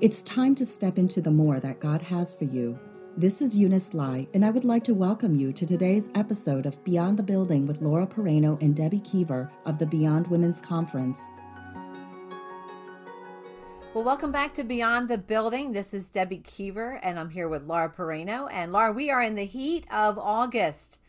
It's time to step into the more that God has for you. This is Eunice Lai, and I would like to welcome you to today's episode of Beyond the Building with Laura Pereno and Debbie Keever of the Beyond Women's Conference. Well, welcome back to Beyond the Building. This is Debbie Keever, and I'm here with Laura Pereno. And Laura, we are in the heat of August.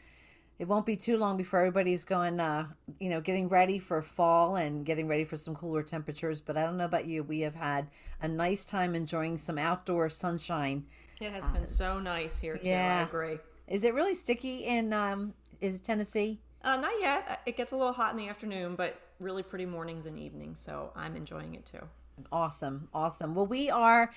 It won't be too long before everybody's going, uh, you know, getting ready for fall and getting ready for some cooler temperatures. But I don't know about you, we have had a nice time enjoying some outdoor sunshine it has been so nice here too. Yeah. I agree. Is it really sticky in um is it Tennessee? Uh, not yet. Uh, it gets a little hot in the afternoon, but really pretty mornings and evenings. So I'm enjoying it too. Awesome, awesome. Well, we are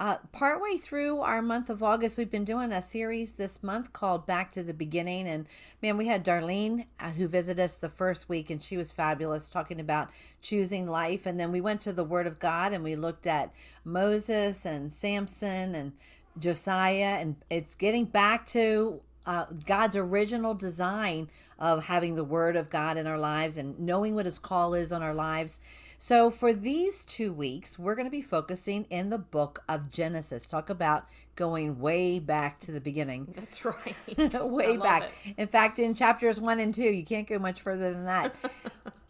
uh, partway through our month of August. We've been doing a series this month called Back to the Beginning. And man, we had Darlene uh, who visited us the first week, and she was fabulous talking about choosing life. And then we went to the Word of God and we looked at Moses and Samson and Josiah, and it's getting back to uh, God's original design of having the Word of God in our lives and knowing what His call is on our lives. So, for these two weeks, we're going to be focusing in the book of Genesis. Talk about going way back to the beginning. That's right. way back. It. In fact, in chapters one and two, you can't go much further than that.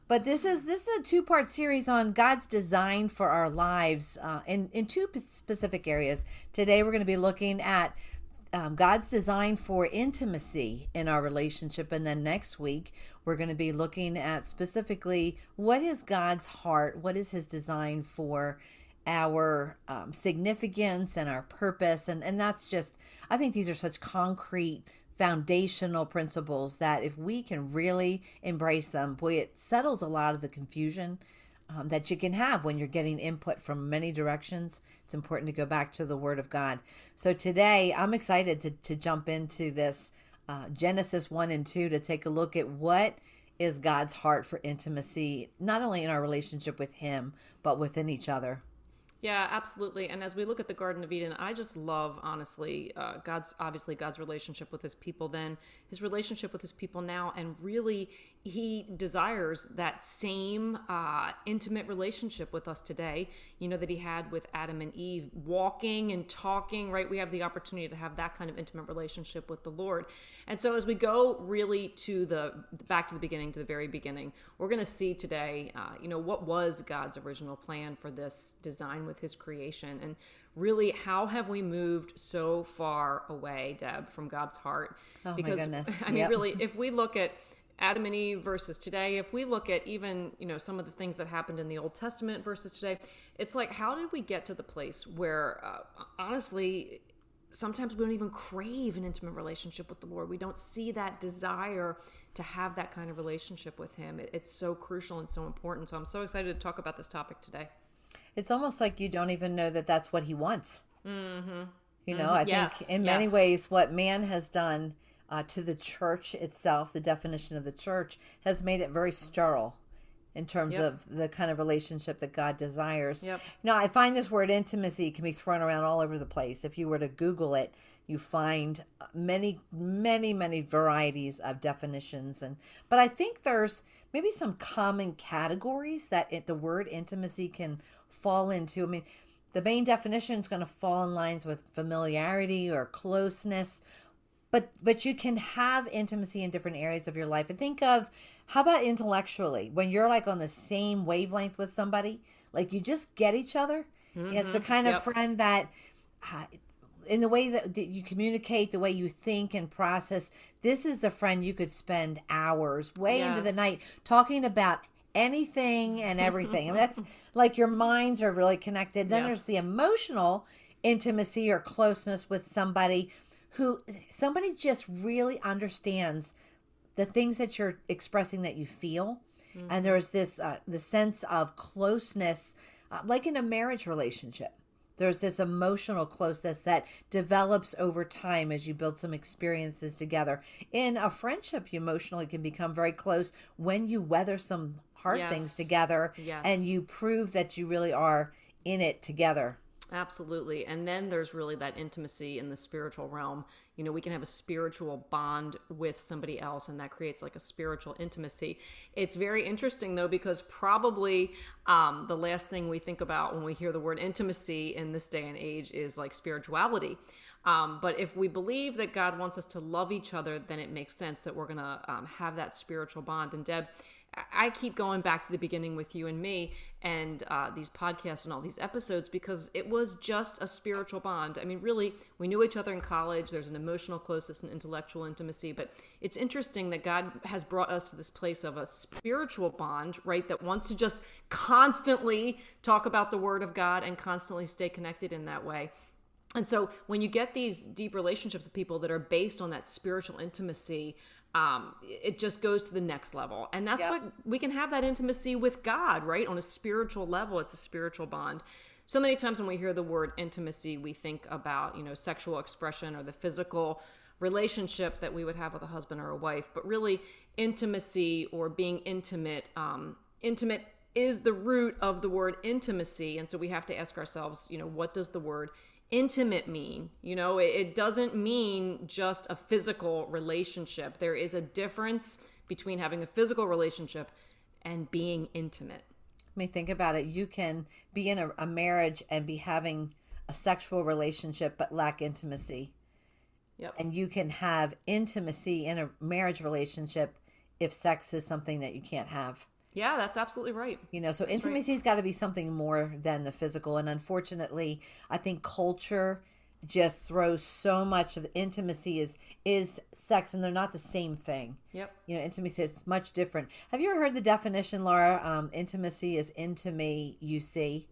But this is this is a two part series on God's design for our lives uh, in in two specific areas. Today we're going to be looking at um, God's design for intimacy in our relationship, and then next week we're going to be looking at specifically what is God's heart, what is His design for our um, significance and our purpose, and and that's just I think these are such concrete foundational principles that if we can really embrace them, boy, it settles a lot of the confusion um, that you can have when you're getting input from many directions. It's important to go back to the Word of God. So today, I'm excited to, to jump into this uh, Genesis 1 and 2 to take a look at what is God's heart for intimacy, not only in our relationship with Him, but within each other. Yeah, absolutely. And as we look at the Garden of Eden, I just love, honestly, uh, God's obviously God's relationship with His people then, His relationship with His people now, and really He desires that same uh, intimate relationship with us today. You know that He had with Adam and Eve, walking and talking. Right, we have the opportunity to have that kind of intimate relationship with the Lord. And so as we go really to the back to the beginning, to the very beginning, we're going to see today, uh, you know, what was God's original plan for this design with his creation and really how have we moved so far away deb from god's heart oh because i mean really if we look at adam and eve versus today if we look at even you know some of the things that happened in the old testament versus today it's like how did we get to the place where uh, honestly sometimes we don't even crave an intimate relationship with the Lord. We don't see that desire to have that kind of relationship with Him. It's so crucial and so important. So I'm so excited to talk about this topic today. It's almost like you don't even know that that's what he wants. Mm-hmm. You know, mm-hmm. I yes. think in yes. many ways, what man has done uh, to the church itself, the definition of the church, has made it very sterile in terms yep. of the kind of relationship that God desires. Yep. Now, I find this word intimacy can be thrown around all over the place. If you were to Google it, you find many, many, many varieties of definitions. And but I think there's maybe some common categories that it, the word intimacy can fall into. I mean, the main definition is going to fall in lines with familiarity or closeness, but but you can have intimacy in different areas of your life. And think of how about intellectually when you're like on the same wavelength with somebody, like you just get each other. Mm-hmm. It's the kind of yep. friend that. Uh, in the way that, that you communicate, the way you think and process, this is the friend you could spend hours, way yes. into the night, talking about anything and everything. I mean, that's like your minds are really connected. Then yes. there's the emotional intimacy or closeness with somebody who somebody just really understands the things that you're expressing that you feel. Mm-hmm. And there's this uh, the sense of closeness, uh, like in a marriage relationship there's this emotional closeness that develops over time as you build some experiences together. In a friendship, you emotionally can become very close when you weather some hard yes. things together yes. and you prove that you really are in it together. Absolutely. And then there's really that intimacy in the spiritual realm. You know, we can have a spiritual bond with somebody else, and that creates like a spiritual intimacy. It's very interesting, though, because probably um, the last thing we think about when we hear the word intimacy in this day and age is like spirituality. Um, but if we believe that God wants us to love each other, then it makes sense that we're going to um, have that spiritual bond. And Deb, I keep going back to the beginning with you and me and uh, these podcasts and all these episodes because it was just a spiritual bond. I mean, really, we knew each other in college. There's an emotional closeness and intellectual intimacy, but it's interesting that God has brought us to this place of a spiritual bond, right? That wants to just constantly talk about the Word of God and constantly stay connected in that way. And so when you get these deep relationships with people that are based on that spiritual intimacy, um, it just goes to the next level. And that's yep. what we can have that intimacy with God, right? On a spiritual level, it's a spiritual bond. So many times when we hear the word intimacy, we think about, you know, sexual expression or the physical relationship that we would have with a husband or a wife. But really, intimacy or being intimate, um, intimate is the root of the word intimacy. And so we have to ask ourselves, you know, what does the word intimate mean? You know, it, it doesn't mean just a physical relationship. There is a difference between having a physical relationship and being intimate. I mean, think about it. You can be in a, a marriage and be having a sexual relationship but lack intimacy. Yep. And you can have intimacy in a marriage relationship if sex is something that you can't have. Yeah, that's absolutely right. You know, so that's intimacy's right. got to be something more than the physical. And unfortunately, I think culture just throws so much of the intimacy is is sex and they're not the same thing. Yep. You know, intimacy is much different. Have you ever heard the definition, Laura? Um, intimacy is into me, you see.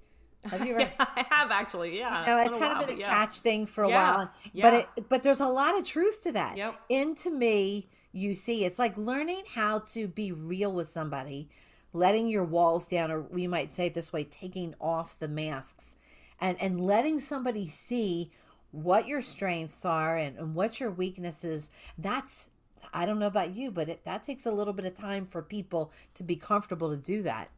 Have you ever? yeah, I have actually. Yeah, you know, it's, it's kind while, of been a yeah. catch thing for a yeah. while, yeah. but it, but there's a lot of truth to that. Yep. Into me, you see. It's like learning how to be real with somebody letting your walls down, or we might say it this way, taking off the masks and, and letting somebody see what your strengths are and, and what your weaknesses. That's, I don't know about you, but it, that takes a little bit of time for people to be comfortable to do that.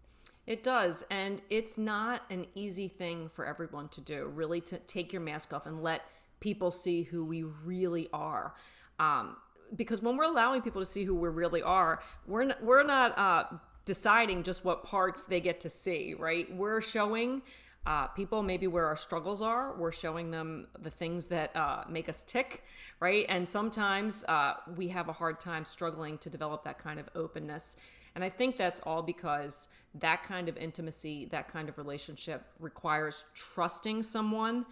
It does. And it's not an easy thing for everyone to do, really, to take your mask off and let people see who we really are. Um, because when we're allowing people to see who we really are, we're not, we're not uh, deciding just what parts they get to see, right? We're showing uh, people maybe where our struggles are. We're showing them the things that uh, make us tick, right? And sometimes uh, we have a hard time struggling to develop that kind of openness. And I think that's all because that kind of intimacy, that kind of relationship requires trusting someone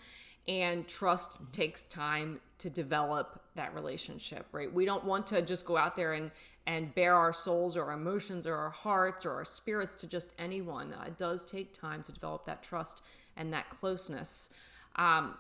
and trust takes time to develop that relationship right? We don't want to just go out there and and bare our souls or our emotions or our hearts or our spirits to just anyone. It does take time to develop that trust and that closeness. Um,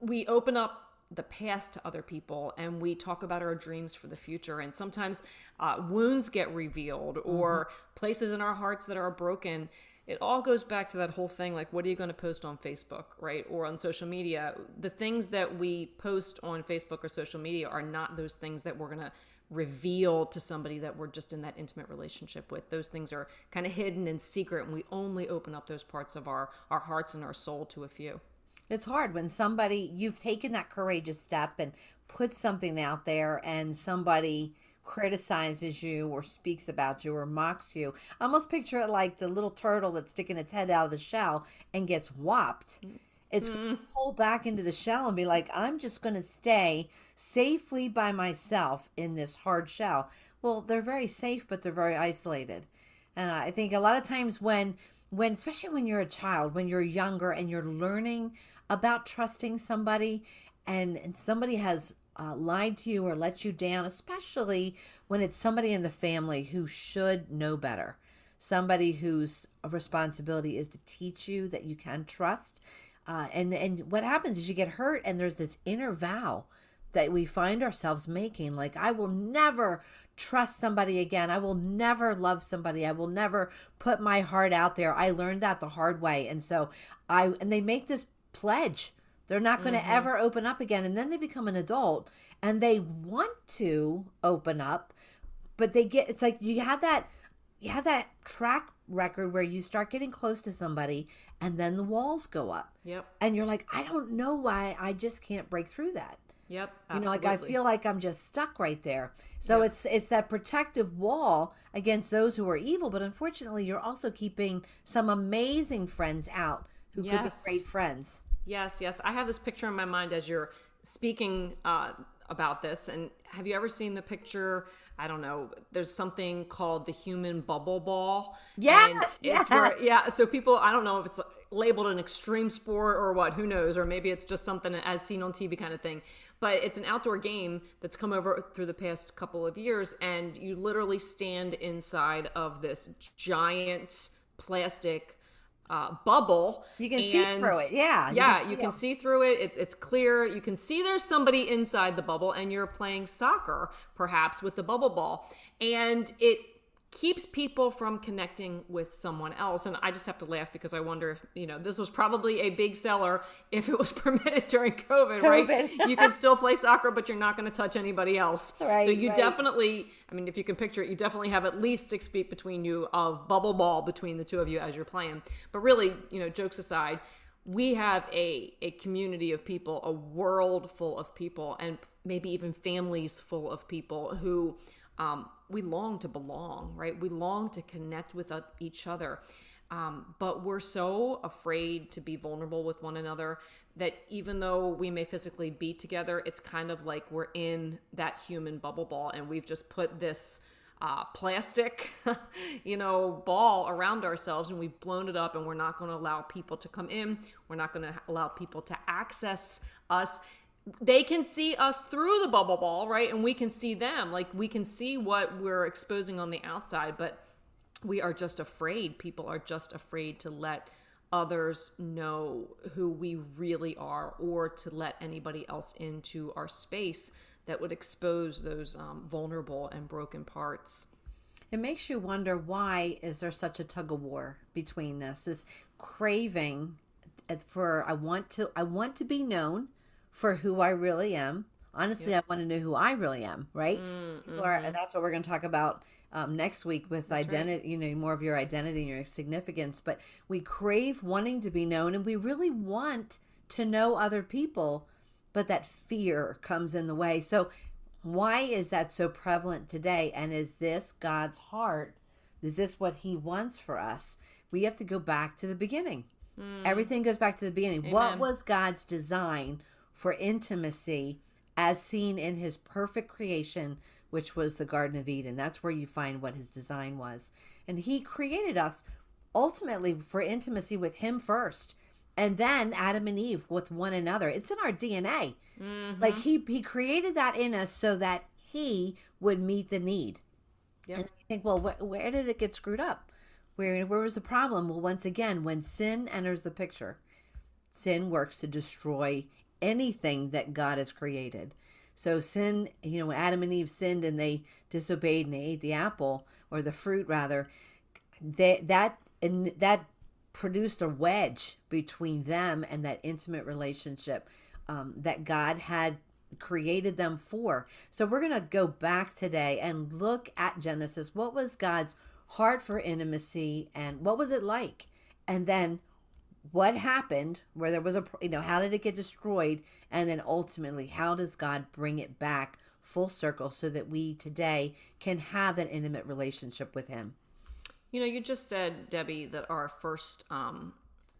we open up the past to other people and we talk about our dreams for the future. And sometimes uh, wounds get revealed or mm-hmm. places in our hearts that are broken it all goes back to that whole thing like what are you going to post on facebook right or on social media? The things that we post on facebook or social media are not those things that we're going to reveal to somebody that we're just in that intimate relationship with. Those things are kind of hidden and secret and we only open up those parts of our our hearts and our soul to a few. It's hard when somebody you've taken that courageous step and put something out there and somebody criticizes you or speaks about you or mocks you. I almost picture it like the little turtle that's sticking its head out of the shell and gets whopped. It's mm. going to pull back into the shell and be like, I'm just going to stay safely by myself in this hard shell. Well, they're very safe, but they're very isolated. And I think a lot of times when, when, especially when you're a child, when you're younger and you're learning about trusting somebody and, and somebody has uh, lied to you or let you down, especially when it's somebody in the family who should know better. Somebody whose responsibility is to teach you that you can trust. Uh, and and what happens is you get hurt, and there's this inner vow that we find ourselves making, like I will never trust somebody again. I will never love somebody. I will never put my heart out there. I learned that the hard way, and so I and they make this pledge they're not going to mm-hmm. ever open up again. And then they become an adult and they want to open up, but they get, it's like you have that, you have that track record where you start getting close to somebody and then the walls go up. Yep. And you're like, I don't know why I just can't break through that. Yep. You know, like I feel like I'm just stuck right there. So it's it's that protective wall against those who are evil, but unfortunately you're also keeping some amazing friends out who Yes. could be great friends. Yes, yes. I have this picture in my mind as you're speaking uh, about this. And have you ever seen the picture? I don't know. There's something called the human bubble ball. Yes, it's yes. where- yeah. So people, I don't know if it's labeled an extreme sport or what. Who knows? Or maybe it's just something as seen on TV kind of thing. But it's an outdoor game that's come over through the past couple of years, and you literally stand inside of this giant plastic. Uh, bubble You can see through it. Yeah, yeah you can see through it. It's it's clear. You can see there's somebody inside the bubble, and you're playing soccer, perhaps with the bubble ball, and it keeps people from connecting with someone else. And I just have to laugh because I wonder if you know this was probably a big seller if it was permitted during COVID, right? You can still play soccer, but you're not going to touch anybody else. Right, So you right. definitely, I mean, if you can picture it, you definitely have at least six feet between you of bubble ball between the two of you as you're playing. But really, you know, jokes aside, we have a a community of people, a world full of people, and maybe even families full of people who um, we long to belong, right? We long to connect with each other. Um, but we're so afraid to be vulnerable with one another that even though we may physically be together, it's kind of like we're in that human bubble ball and we've just put this uh, plastic, you know, ball around ourselves and we've blown it up and we're not going to allow people to come in. We're not going to allow people to access us they can see us through the bubble ball, right? And we can see them. Like we can see what we're exposing on the outside, but we are just afraid. People are just afraid to let others know who we really are or to let anybody else into our space that would expose those um, vulnerable and broken parts. It makes you wonder why is there such a tug of war between this this craving for I want to I want to be known for who I really am. Honestly, I want to know who I really am, right? Mm, are- and that's what we're going to talk about um, next week with identity, you know, more of your identity and your significance. But we crave wanting to be known and we really want to know other people, but that fear comes in the way. So, why is that so prevalent today? And is this God's heart? Is this what He wants for us? We have to go back to the beginning. Mm. Everything goes back to the beginning. What was God's design for intimacy as seen in His perfect creation, which was the Garden of Eden? That's where you find what His design was. And He created us ultimately for intimacy with Him first. And then Adam and Eve with one another. It's in our DNA. Mm-hmm. Like he he created that in us so that he would meet the need. Yep. And you think, well, wh- where did it get screwed up? Where where was the problem? Well, once again, when sin enters the picture, sin works to destroy anything that God has created. So sin, you know, Adam and Eve sinned and they disobeyed and they ate the apple or the fruit rather, that and that produced a wedge between them and that intimate relationship um, that God had created them for. So we're going to go back today and look at Genesis. What was God's heart for intimacy and what was it like? And then what happened where there was a you know how did it get destroyed and then ultimately how does god bring it back full circle so that we today can have that intimate relationship with him You know, you just said, Debbie, that our first, um,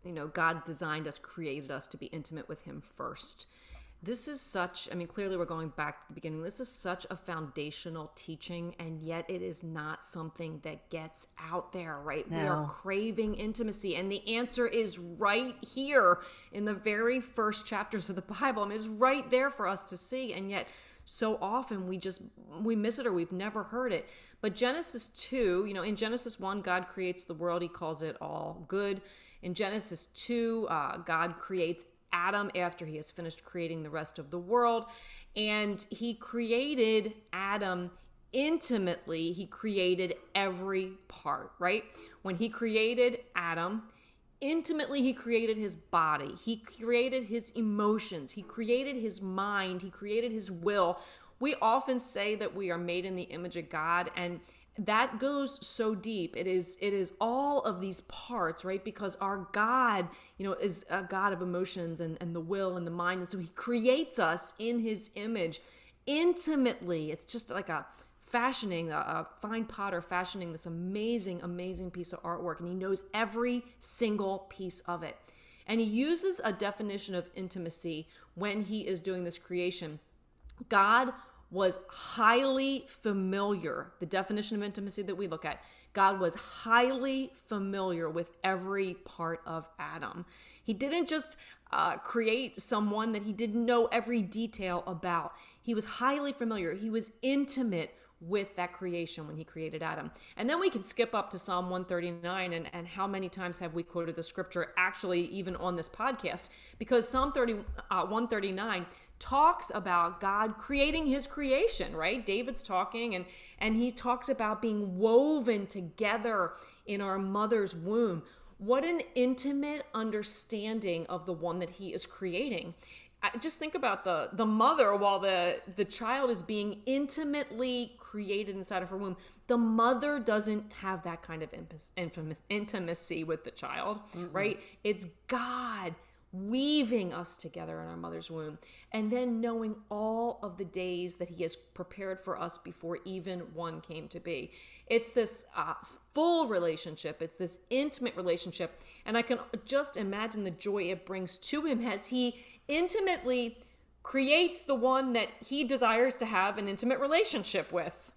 you know, God designed us, created us to be intimate with Him first. This is such, I mean, clearly we're going back to the beginning. This is such a foundational teaching, and yet it is not something that gets out there, right? We are craving intimacy, and the answer is right here in the very first chapters of the Bible. I mean, it's right there for us to see, and yet so often we just we miss it or we've never heard it but genesis 2 you know in genesis 1 god creates the world he calls it all good in genesis 2 uh, god creates adam after he has finished creating the rest of the world. And he created adam intimately. He created every part right? When he created adam intimately he created his body. He created his emotions. He created his mind. He created his will. We often say that we are made in the image of god and that goes so deep. It is it is all of these parts right? Because our god you know is a god of emotions and, and the will and the mind. And so he creates us in his image intimately. It's just like a fashioning a, a fine potter fashioning this amazing amazing piece of artwork. And he knows every single piece of it. And he uses a definition of intimacy when he is doing this creation. God was highly familiar. The definition of intimacy that we look at, God was highly familiar with every part of Adam. He didn't just uh, create someone that he didn't know every detail about. He was highly familiar. He was intimate with that creation when he created Adam. And then we can skip up to Psalm 139 and, and how many times have we quoted the scripture actually even on this podcast because Psalm 30 uh, 139 talks about God creating his creation, right? David's talking and and he talks about being woven together in our mother's womb. What an intimate understanding of the one that he is creating. I just think about the the mother while the the child is being intimately created inside of her womb. The mother doesn't have that kind of infamous intimacy with the child, mm right? It's God weaving us together in our mother's womb, and then knowing all of the days that He has prepared for us before even one came to be. It's this uh, full relationship, it's this intimate relationship, and I can just imagine the joy it brings to Him as He intimately creates the one that He desires to have an intimate relationship with.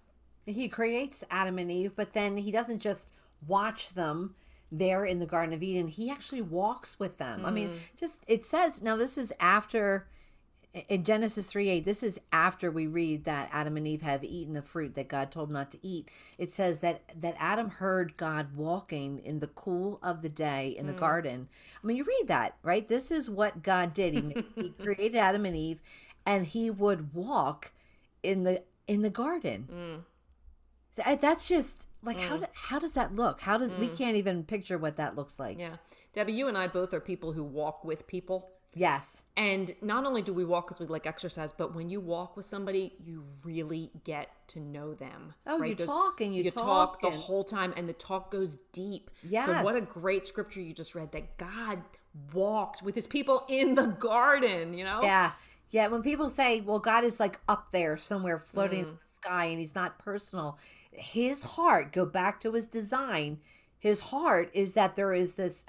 He creates Adam and Eve, but then He doesn't just watch them there in the Garden of Eden, he actually walks with them. Mm. I mean, mm. just it says now this is after in Genesis 3 8, this is after we read that Adam and Eve have eaten the fruit that God told them not to eat. It says that that Adam heard God walking in the cool of the day in the mm. garden. I mean, you read that, right? This is what God did. He, he created Adam and Eve, and he would walk in the in the garden. Mm. That's just like mm. how do, how does that look? How does mm. we can't even picture what that looks like. Yeah, Debbie, you and I both are people who walk with people. Yes. And not only do we walk because we like exercise, but when you walk with somebody, you really get to know them. Oh, right? you talk and you, you talk, talk and... the whole time, and the talk goes deep. Yes. So what a great scripture you just read that God walked with His people in the garden. You know? Yeah. Yeah. When people say, "Well, God is like up there somewhere, floating mm. in the sky, and He's not personal," his heart, go back to his design, his heart is that there is this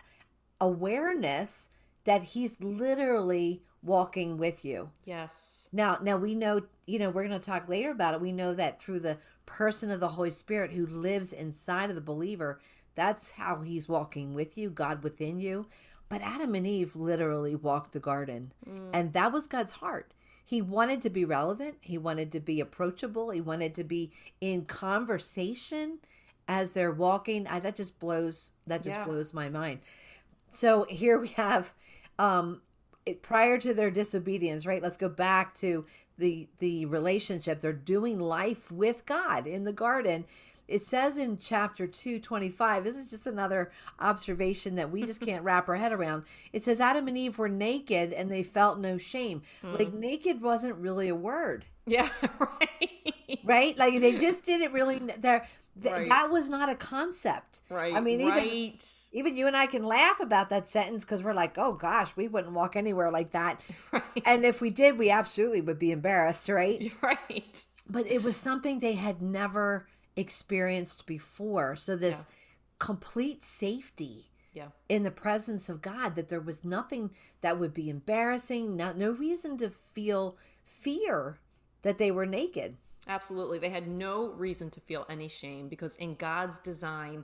awareness that he's literally walking with you. Yes. Now, now we know, you know, we're going to talk later about it. We know that through the person of the Holy Spirit who lives inside of the believer, that's how he's walking with you, God within you. But Adam and Eve literally walked the garden, mm. and that was God's heart. He wanted to be relevant. He wanted to be approachable. He wanted to be in conversation as they're walking. I, that just blows. That just yeah. blows my mind. So here we have, um, it, prior to their disobedience, right? Let's go back to the the relationship. They're doing life with God in the garden it says in chapter 225 this is just another observation that we just can't wrap our head around. It says adam and eve were naked and they felt no shame. Mm. like naked wasn't really a word. Yeah right. Right? Like they just didn't really there th- right. that was not a concept. Right i mean even right. even you and i can laugh about that sentence because we're like oh gosh we wouldn't walk anywhere like that. Right. and if we did we absolutely would be embarrassed right? Right. But it was something they had never experienced before. So this yeah. complete safety yeah. in the presence of God that there was nothing that would be embarrassing, not no reason to feel fear that they were naked. Absolutely. They had no reason to feel any shame because in God's design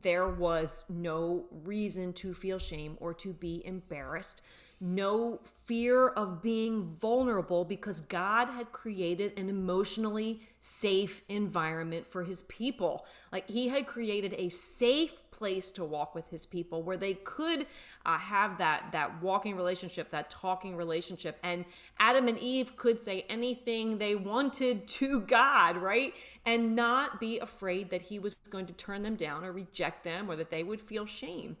there was no reason to feel shame or to be embarrassed no fear of being vulnerable because God had created an emotionally safe environment for his people. Like he had created a safe place to walk with his people where they could uh, have that that walking relationship, that talking relationship and Adam and Eve could say anything they wanted to God, right? And not be afraid that he was going to turn them down or reject them or that they would feel shame.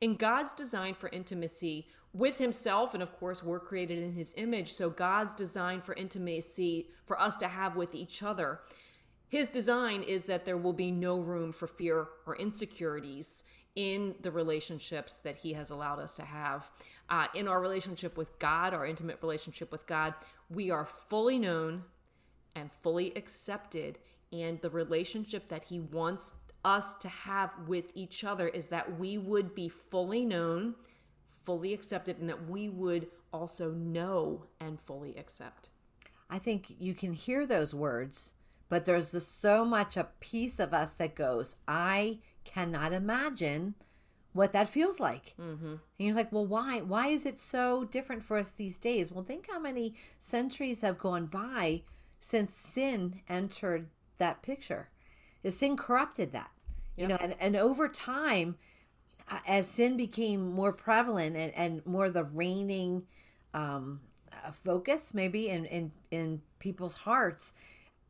In God's design for intimacy, with himself and of course we're created in his image so god's design for intimacy for us to have with each other his design is that there will be no room for fear or insecurities in the relationships that he has allowed us to have. Uh, in our relationship with God, our intimate relationship with God, we are fully known and fully accepted. And the relationship that he wants us to have with each other is that we would be fully known, fully accepted, and that we would also know and fully accept. I think you can hear those words, but there's just so much a piece of us that goes, I cannot imagine what that feels like. Mm-hmm. And you're like, well, why? Why is it so different for us these days? Well, think how many centuries have gone by since sin entered that picture. Sin corrupted that, yep. you know, and, and over time, as sin became more prevalent and, and more the reigning um, focus, maybe in, in in people's hearts,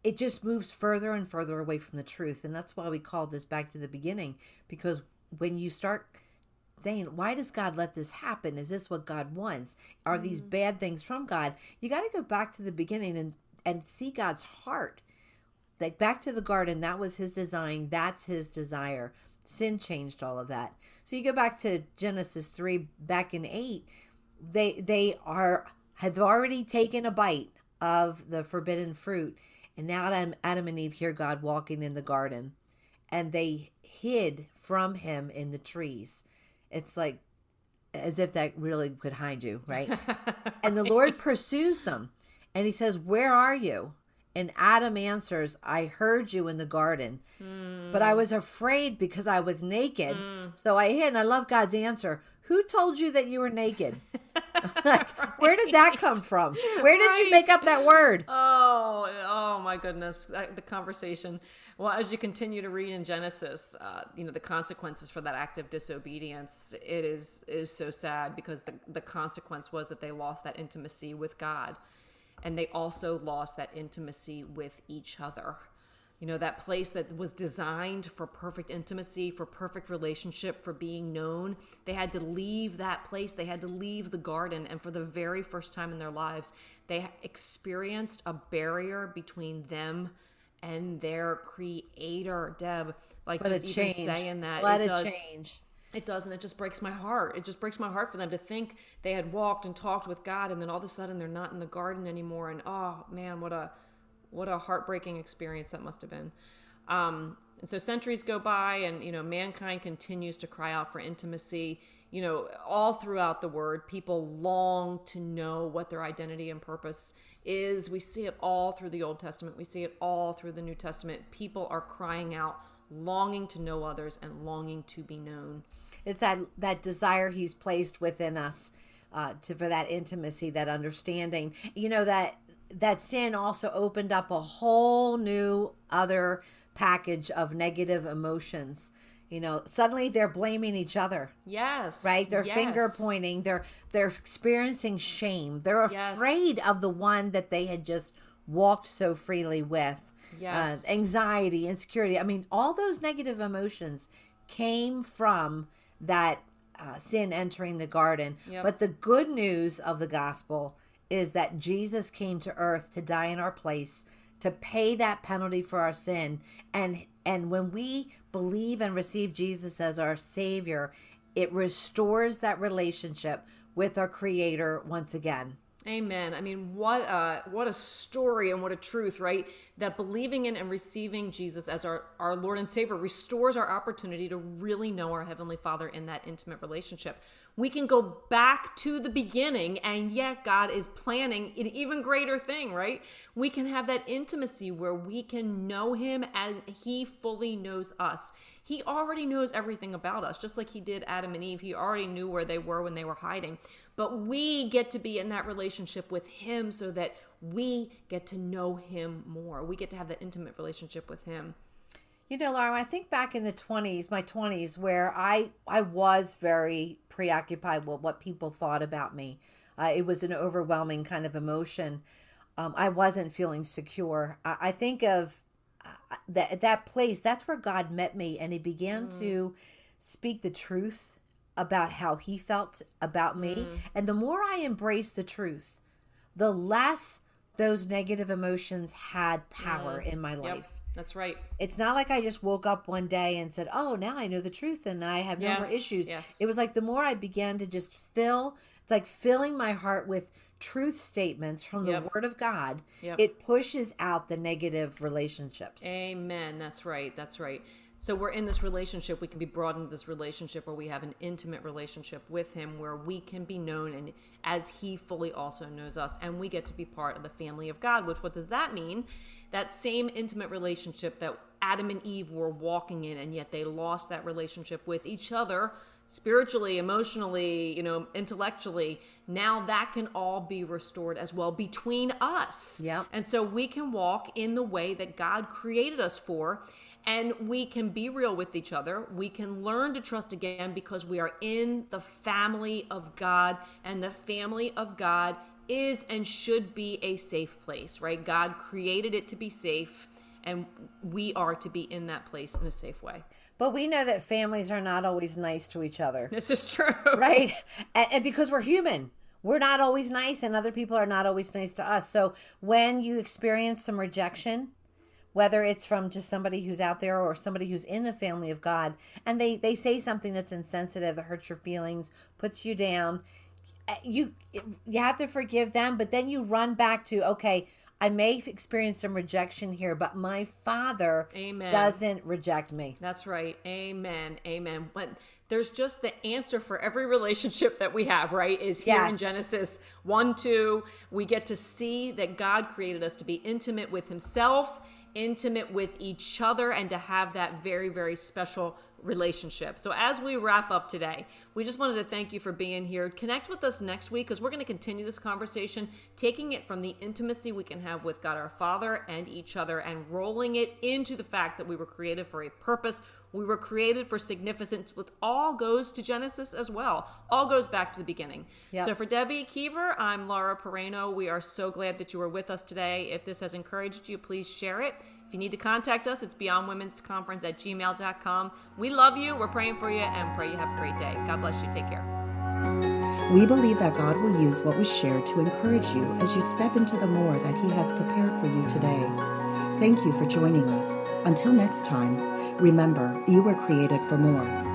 it just moves further and further away from the truth. And that's why we called this back to the beginning, because when you start saying, why does God let this happen? Is this what God wants? Are mm. these bad things from God? You got to go back to the beginning and, and see God's heart. Like back to the garden, that was his design, that's his desire. Sin changed all of that. So you go back to Genesis 3, back in 8, they they are have already taken a bite of the forbidden fruit and now Adam, Adam and Eve hear God walking in the garden and they hid from him in the trees. It's like as if that really could hide you, right? and the Lord pursues them and he says, Where are you? And Adam answers, I heard you in the garden, mm. but I was afraid because I was naked. Mm. So I hid. And I love God's answer. Who told you that you were naked? like, right. where did that come from? Where did right. you make up that word? Oh, oh my goodness, the conversation. Well, as you continue to read in Genesis, uh, you know the consequences for that act of disobedience. It is is so sad because the the consequence was that they lost that intimacy with God, and they also lost that intimacy with each other. You know that place that was designed for perfect intimacy for perfect relationship for being known they had to leave that place they had to leave the garden and for the very first time in their lives they experienced a barrier between them and their creator deb. Like Let just even change. saying that Let it, it does change it doesn't. it just breaks my heart. It just breaks my heart for them to think they had walked and talked with God, and then all of a sudden they're not in the garden anymore. And oh man, what a what a heartbreaking experience that must have been. Um, and so centuries go by, and you know, mankind continues to cry out for intimacy. You know, all throughout the word, people long to know what their identity and purpose is. We see it all through the Old Testament. We see it all through the New Testament. People are crying out, longing to know others and longing to be known. It's that that desire He's placed within us uh, to for that intimacy, that understanding. You know that that sin also opened up a whole new other package of negative emotions you know suddenly they're blaming each other yes right they're yes. finger pointing they're they're experiencing shame they're afraid yes. of the one that they had just walked so freely with uh, yes. uh, anxiety insecurity. I mean all those negative emotions came from that uh, sin entering the garden. Yep. but the good news of the gospel is that Jesus came to earth to die in our place to pay that penalty for our sin. And and when we believe and receive Jesus as our savior it restores that relationship with our creator once again Amen. I mean, what a what a story and what a truth, right? That believing in and receiving Jesus as our, our Lord and Savior restores our opportunity to really know our Heavenly Father in that intimate relationship we can go back to the beginning and yet God is planning an even greater thing, right? We can have that intimacy where we can know him as he fully knows us. He already knows everything about us, just like he did Adam and Eve. He already knew where they were when they were hiding. But we get to be in that relationship with him so that we get to know him more. We get to have that intimate relationship with him. You know, Laura, I think back in the 20s, my 20s, where I I was very preoccupied with what people thought about me. Uh, it was an overwhelming kind of emotion. Um, I wasn't feeling secure. I, I think of uh, that that place. That's where God met me, and He began mm. to speak the truth about how He felt about me. Mm. And the more I embraced the truth, the less those negative emotions had power in my Yep, life. That's right. It's not like I just woke up one day and said, "Oh, now I know the truth and I have no more issues." yes. It was like the more I began to just fill, it's like filling my heart with truth statements from the Yep. Word of God. Yep. It pushes out the negative relationships. Amen. That's right. That's right. So we're in this relationship. We can be brought into this relationship where we have an intimate relationship with Him, where we can be known, and as He fully also knows us, and we get to be part of the family of God. Which what does that mean? That same intimate relationship that Adam and Eve were walking in, and yet they lost that relationship with each other spiritually, emotionally, you know, intellectually. Now that can all be restored as well between us. Yeah. And so we can walk in the way that God created us for, and we can be real with each other. We can learn to trust again because we are in the family of God, and the family of God is and should be a safe place, right? God created it to be safe, and we are to be in that place in a safe way. But we know that families are not always nice to each other. This is true. right? And, and because we're human, we're not always nice, and other people are not always nice to us. So when you experience some rejection, whether it's from just somebody who's out there or somebody who's in the family of God, and they they say something that's insensitive that hurts your feelings, puts you down, eh, you you have to forgive them, but then you run back to okay. I may experience some rejection here, but my father Amen. doesn't reject me. That's right. Amen. Amen. But there's just the answer for every relationship that we have, right? Is here in Genesis 1 2. We get to see that God created us to be intimate with Himself, intimate with each other, and to have that very, very special relationship. So, as we wrap up today, we just wanted to thank you for being here. Connect with us next week because we're going to continue this conversation, taking it from the intimacy we can have with God our Father and each other, and rolling it into the fact that we were created for a purpose. We were created for significance, with all goes to Genesis as well. All goes back to the beginning. Yep. So, for Debbie Keever, I'm Laura Pereno. We are so glad that you were with us today. If this has encouraged you, please share it. If you need to contact us, it's beyondwomen'sconference at gmail.com. We love you. We're praying for you and pray you have a great day. God bless you. Take care. We believe that God will use what was shared to encourage you as you step into the more that He has prepared for you today. Thank you for joining us. Until next time, remember, you were created for more.